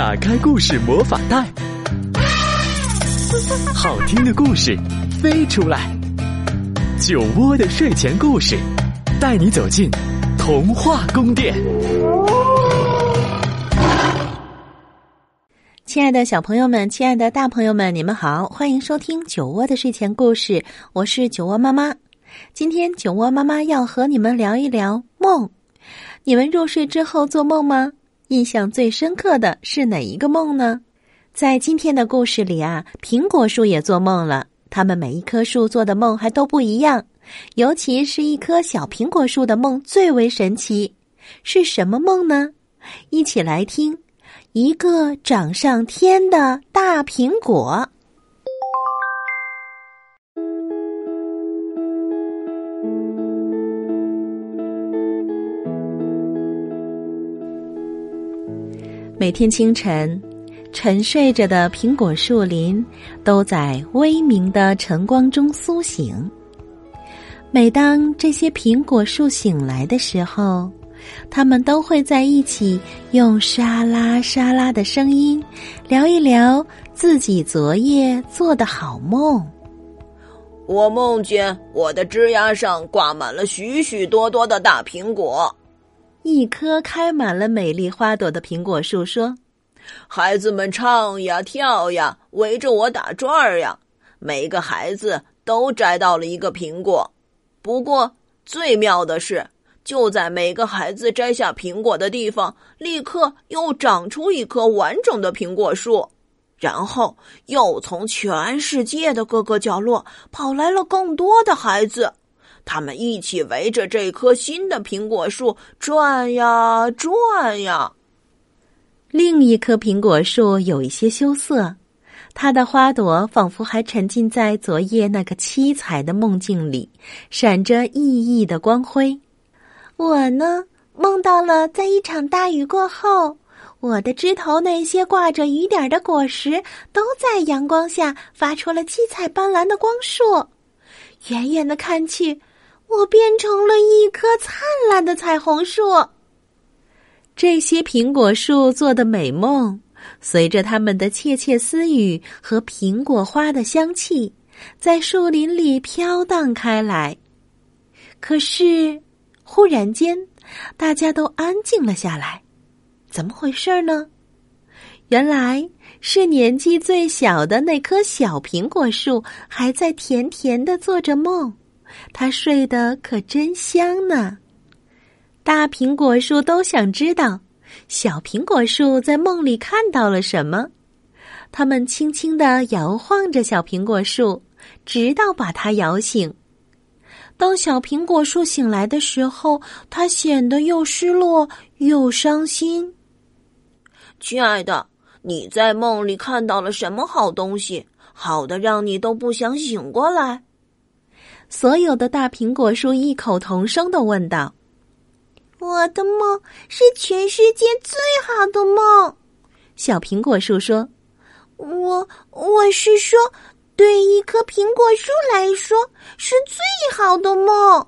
打开故事魔法袋，好听的故事飞出来。酒窝的睡前故事，带你走进童话宫殿。亲爱的小朋友们，亲爱的大朋友们，你们好，欢迎收听酒窝的睡前故事。我是酒窝妈妈。今天酒窝妈妈要和你们聊一聊梦。你们入睡之后做梦吗？印象最深刻的是哪一个梦呢？在今天的故事里啊，苹果树也做梦了。它们每一棵树做的梦还都不一样，尤其是一棵小苹果树的梦最为神奇。是什么梦呢？一起来听。一个长上天的大苹果。每天清晨，沉睡着的苹果树林都在微明的晨光中苏醒。每当这些苹果树醒来的时候，他们都会在一起，用沙拉沙拉的声音聊一聊自己昨夜做的好梦。我梦见我的枝丫上挂满了许许多多的大苹果。一棵开满了美丽花朵的苹果树说：“孩子们唱呀跳呀，围着我打转儿呀。每个孩子都摘到了一个苹果。不过最妙的是。”就在每个孩子摘下苹果的地方，立刻又长出一棵完整的苹果树，然后又从全世界的各个角落跑来了更多的孩子，他们一起围着这棵新的苹果树转呀转呀。另一棵苹果树有一些羞涩，它的花朵仿佛还沉浸在昨夜那个七彩的梦境里，闪着熠熠的光辉。我呢，梦到了在一场大雨过后，我的枝头那些挂着雨点的果实都在阳光下发出了七彩斑斓的光束。远远的看去，我变成了一棵灿烂的彩虹树。这些苹果树做的美梦，随着他们的窃窃私语和苹果花的香气，在树林里飘荡开来。可是。忽然间，大家都安静了下来。怎么回事呢？原来是年纪最小的那棵小苹果树还在甜甜的做着梦，它睡得可真香呢。大苹果树都想知道，小苹果树在梦里看到了什么。他们轻轻的摇晃着小苹果树，直到把它摇醒。当小苹果树醒来的时候，它显得又失落又伤心。亲爱的，你在梦里看到了什么好东西？好的，让你都不想醒过来。所有的大苹果树异口同声的问道：“我的梦是全世界最好的梦。”小苹果树说：“我我是说。”对一棵苹果树来说，是最好的梦。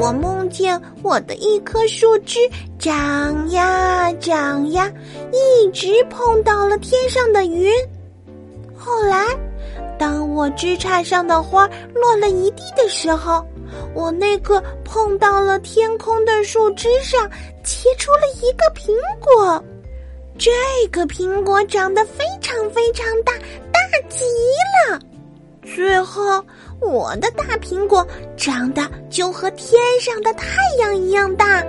我梦见我的一棵树枝长呀长呀，一直碰到了天上的云。后来，当我枝杈上的花落了一地的时候，我那个碰到了天空的树枝上结出了一个苹果。这个苹果长得非常非常大，大极了。最后，我的大苹果长得就和天上的太阳一样大。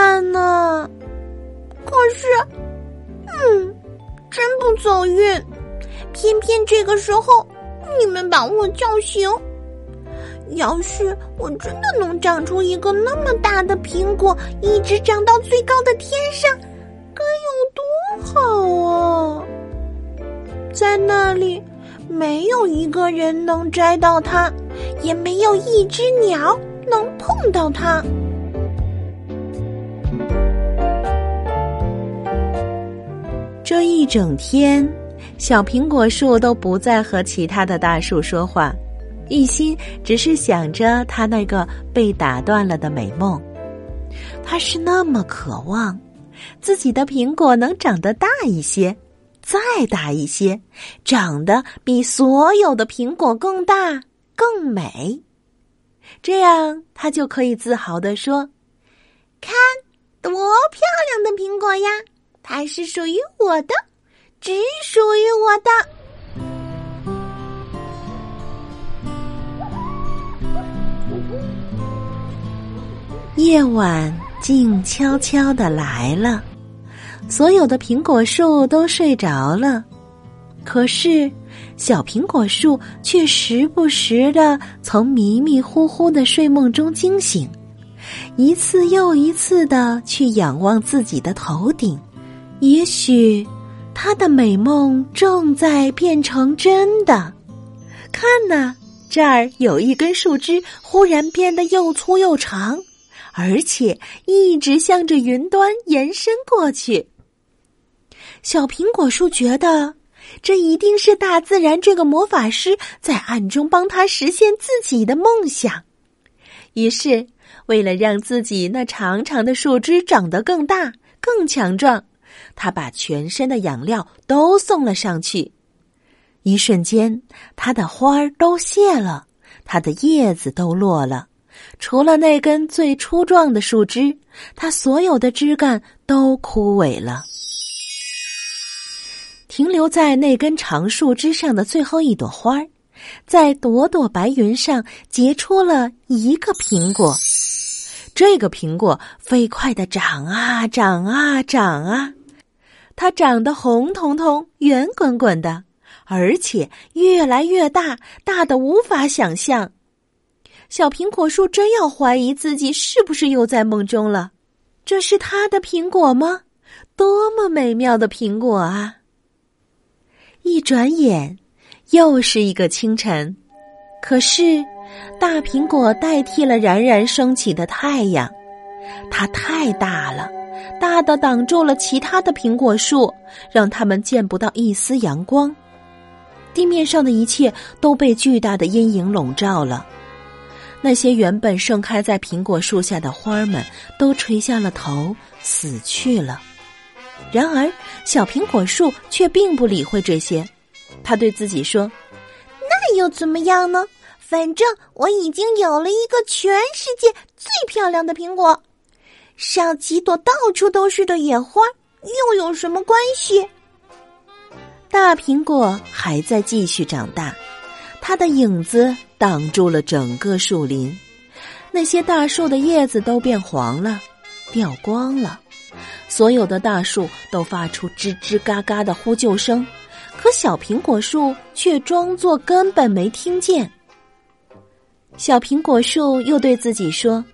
看呢！可是，嗯，真不走运。偏偏这个时候，你们把我叫醒。要是我真的能长出一个那么大的苹果，一直长到最高的天上，该有多好啊！在那里，没有一个人能摘到它，也没有一只鸟能碰到它。这一整天，小苹果树都不再和其他的大树说话。一心只是想着他那个被打断了的美梦。他是那么渴望自己的苹果能长得大一些，再大一些，长得比所有的苹果更大、更美。这样，他就可以自豪的说：“看，多漂亮的苹果呀！它是属于我的，只属于我的。”夜晚静悄悄的来了，所有的苹果树都睡着了，可是小苹果树却时不时的从迷迷糊糊的睡梦中惊醒，一次又一次的去仰望自己的头顶，也许他的美梦正在变成真的。看呐，这儿有一根树枝，忽然变得又粗又长。而且一直向着云端延伸过去。小苹果树觉得，这一定是大自然这个魔法师在暗中帮他实现自己的梦想。于是，为了让自己那长长的树枝长得更大、更强壮，他把全身的养料都送了上去。一瞬间，它的花儿都谢了，它的叶子都落了。除了那根最粗壮的树枝，它所有的枝干都枯萎了。停留在那根长树枝上的最后一朵花儿，在朵朵白云上结出了一个苹果。这个苹果飞快的长啊长啊长啊，它长得红彤彤、圆滚滚的，而且越来越大，大的无法想象。小苹果树真要怀疑自己是不是又在梦中了？这是他的苹果吗？多么美妙的苹果啊！一转眼，又是一个清晨。可是，大苹果代替了冉冉升起的太阳。它太大了，大的挡住了其他的苹果树，让它们见不到一丝阳光。地面上的一切都被巨大的阴影笼罩了。那些原本盛开在苹果树下的花儿们都垂下了头，死去了。然而，小苹果树却并不理会这些。他对自己说：“那又怎么样呢？反正我已经有了一个全世界最漂亮的苹果，上几朵到处都是的野花又有什么关系？”大苹果还在继续长大。它的影子挡住了整个树林，那些大树的叶子都变黄了，掉光了。所有的大树都发出吱吱嘎嘎的呼救声，可小苹果树却装作根本没听见。小苹果树又对自己说：“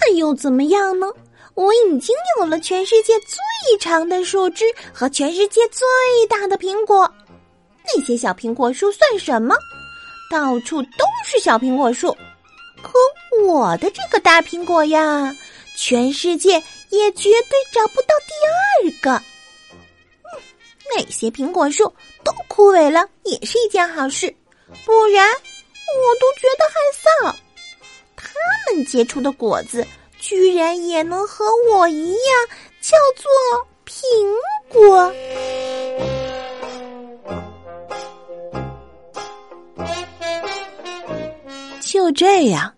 那又怎么样呢？我已经有了全世界最长的树枝和全世界最大的苹果。”那些小苹果树算什么？到处都是小苹果树，可我的这个大苹果呀，全世界也绝对找不到第二个。嗯，那些苹果树都枯萎了，也是一件好事，不然我都觉得害臊。他们结出的果子，居然也能和我一样叫做苹果。就这样，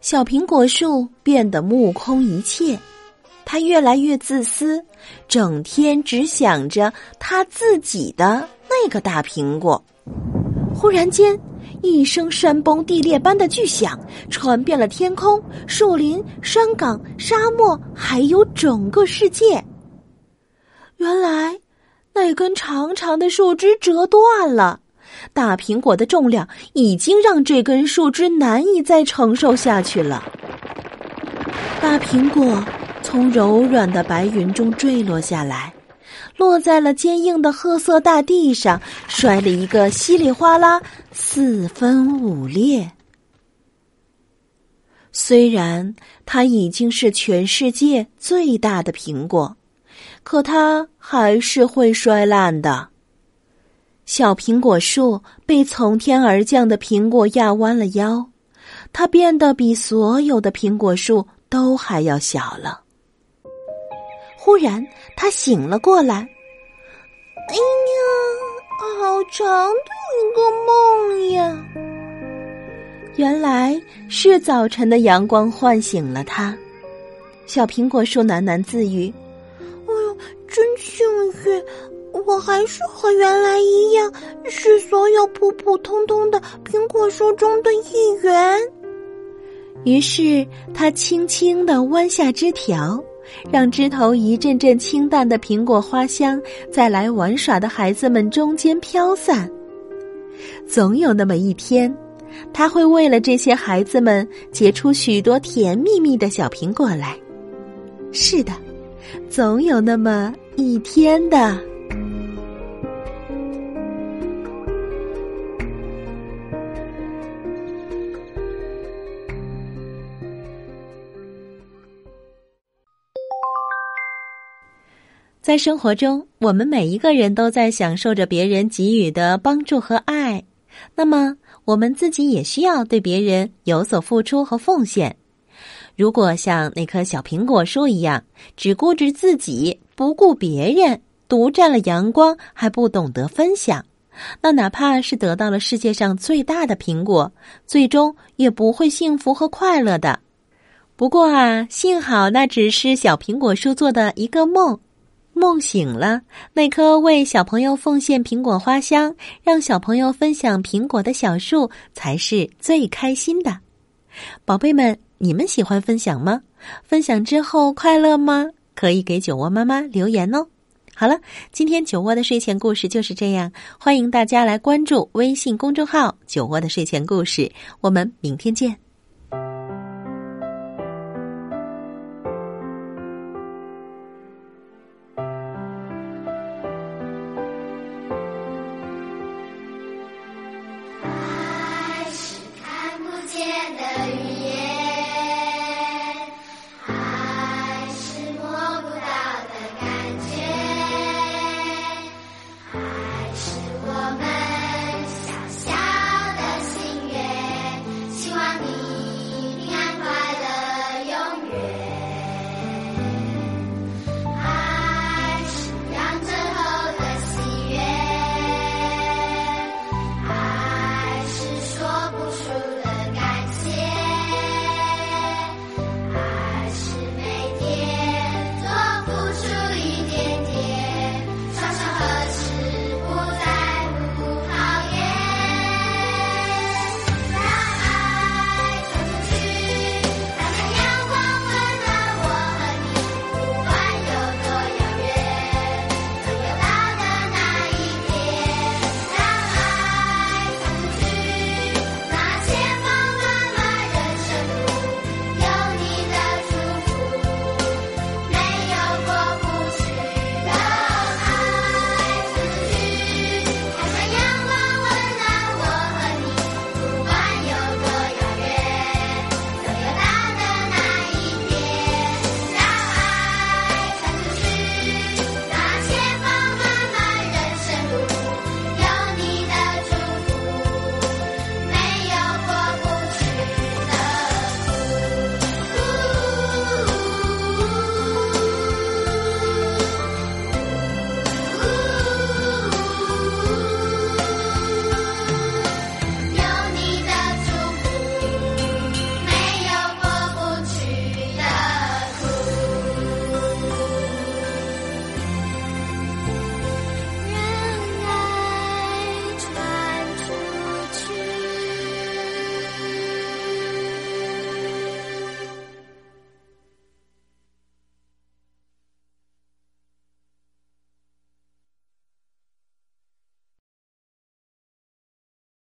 小苹果树变得目空一切，它越来越自私，整天只想着他自己的那个大苹果。忽然间，一声山崩地裂般的巨响传遍了天空、树林、山岗、沙漠，还有整个世界。原来，那根长长的树枝折断了。大苹果的重量已经让这根树枝难以再承受下去了。大苹果从柔软的白云中坠落下来，落在了坚硬的褐色大地上，摔了一个稀里哗啦，四分五裂。虽然它已经是全世界最大的苹果，可它还是会摔烂的。小苹果树被从天而降的苹果压弯了腰，它变得比所有的苹果树都还要小了。忽然，他醒了过来。哎呀，好长的一个梦呀！原来是早晨的阳光唤醒了他。小苹果树喃喃自语：“哎呦，真幸运！我还是和原来一样，是所有普普通通的苹果树中的一员。”于是，他轻轻的弯下枝条。让枝头一阵阵清淡的苹果花香在来玩耍的孩子们中间飘散。总有那么一天，他会为了这些孩子们结出许多甜蜜蜜的小苹果来。是的，总有那么一天的。在生活中，我们每一个人都在享受着别人给予的帮助和爱。那么，我们自己也需要对别人有所付出和奉献。如果像那棵小苹果树一样，只顾着自己，不顾别人，独占了阳光，还不懂得分享，那哪怕是得到了世界上最大的苹果，最终也不会幸福和快乐的。不过啊，幸好那只是小苹果树做的一个梦。梦醒了，那棵为小朋友奉献苹果花香、让小朋友分享苹果的小树才是最开心的。宝贝们，你们喜欢分享吗？分享之后快乐吗？可以给酒窝妈妈留言哦。好了，今天酒窝的睡前故事就是这样，欢迎大家来关注微信公众号“酒窝的睡前故事”，我们明天见。